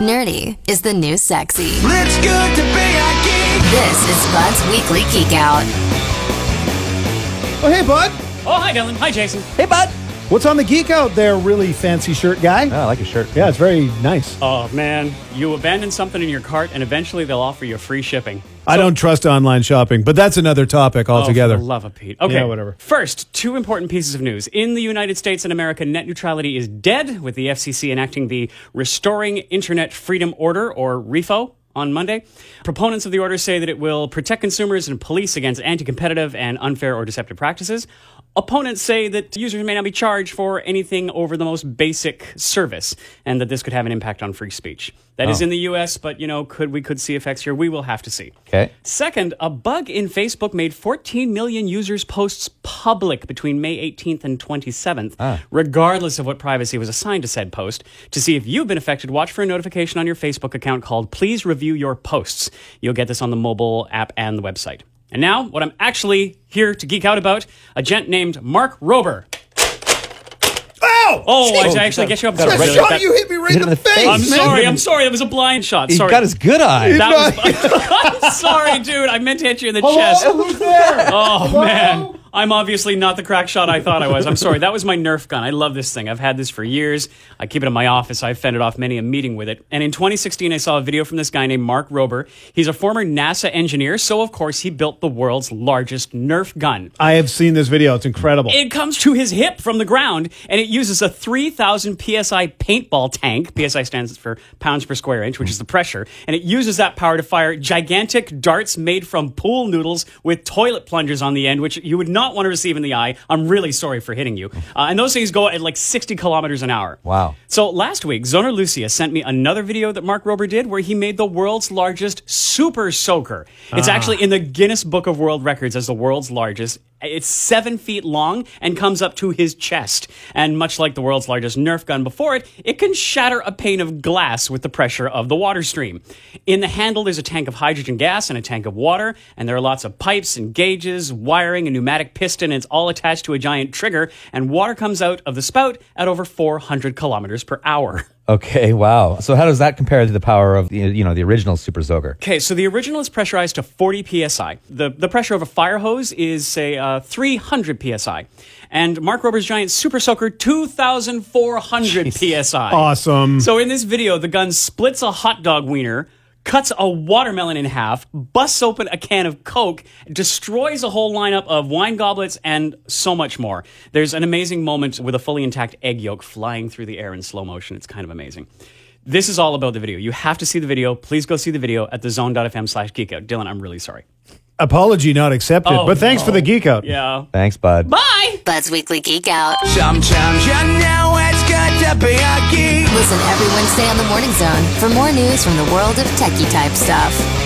Nerdy is the new sexy. It's good to be a geek. This is Bud's Weekly Geek Out. Oh, hey, bud. Oh, hi, Dylan. Hi, Jason. Hey, bud. What's on the geek out there, really fancy shirt guy? Oh, I like your shirt. Yeah, it's very nice. Oh, man. You abandon something in your cart, and eventually they'll offer you free shipping. I don't trust online shopping, but that's another topic oh, altogether. Oh, for the love of Pete. Okay, Yeah, whatever. First, two important pieces of news. In the United States and America, net neutrality is dead, with the FCC enacting the Restoring Internet Freedom Order, or RIFO, on Monday. Proponents of the order say that it will protect consumers and police against anti competitive and unfair or deceptive practices. Opponents say that users may not be charged for anything over the most basic service, and that this could have an impact on free speech. That is Oh. in the U.S., but you know, could we could see effects here? We will have to see. Okay. Second, a bug in Facebook made 14 million users' posts public between May 18th and 27th, Ah. regardless of what privacy was assigned to said post. To see if you've been affected, watch for a notification on your Facebook account called Please Review Your Posts. You'll get this on the mobile app and the website. And now, what I'm actually here to geek out about a gent named Mark Rober. Ow! Oh, I Jeez. actually get you up. Got a red- Really, shot that- you hit me right hit in him the face. face. I'm man. sorry. I'm sorry. That was a blind shot. He Sorry. got his good eye. that was. I'm sorry, dude. I meant to hit you in the chest. Hello? Who's there? Oh man, I'm obviously not the crack shot I thought I was. I'm sorry. That was my Nerf gun. I love this thing. I've had this for years. I keep it in my office. I've fended off many a meeting with it. And in 2016, I saw a video from this guy named Mark Rober. He's a former NASA engineer, so of course he built the world's largest Nerf gun. I have seen this video. It's incredible. It comes to his hip from the ground, and it uses a 3,000 psi paintball tank. PSI stands for pounds per square inch, which is the pressure, and it uses that power to fire gigantic darts made from pool noodles with toilet plungers on the end, which you would not want to receive in the eye. I'm really sorry for hitting you. Uh, and those things go at like 60 kilometers an hour. Wow. So last week, Zoner Lucia sent me another video that Mark Rober did where he made the world's largest super soaker. It's actually in the Guinness Book of World Records as the world's largest. It's seven feet long and comes up to his chest. And much like the world's largest Nerf gun before it, it can shatter a pane of glass with the pressure of the water stream. In the handle, there's a tank of hydrogen gas and a tank of water, and there are lots of pipes and gauges, wiring, a pneumatic piston, and it's all attached to a giant trigger, and water comes out of the spout at over 400 kilometers per hour. Okay, wow. So how does that compare to the power of the, you know the original Super Soaker? Okay, so the original is pressurized to 40 psi. The, the pressure of a fire hose is, say, uh, 300 psi. And Mark Rober's giant super soaker, 2,400 psi. awesome. So in this video, the gun splits a hot dog wiener, cuts a watermelon in half, busts open a can of Coke, destroys a whole lineup of wine goblets, and so much more. There's an amazing moment with a fully intact egg yolk flying through the air in slow motion. It's kind of amazing. This is all about the video. You have to see the video. Please go see the video at thezone.fm slash geekout. Dylan, I'm really sorry. Apology not accepted, Oh, but thanks for the geek out. Yeah. Thanks, bud. Bye! Bud's Weekly Geek Out. Sometimes you know it's good to be a geek. Listen every Wednesday on the Morning Zone for more news from the world of techie type stuff.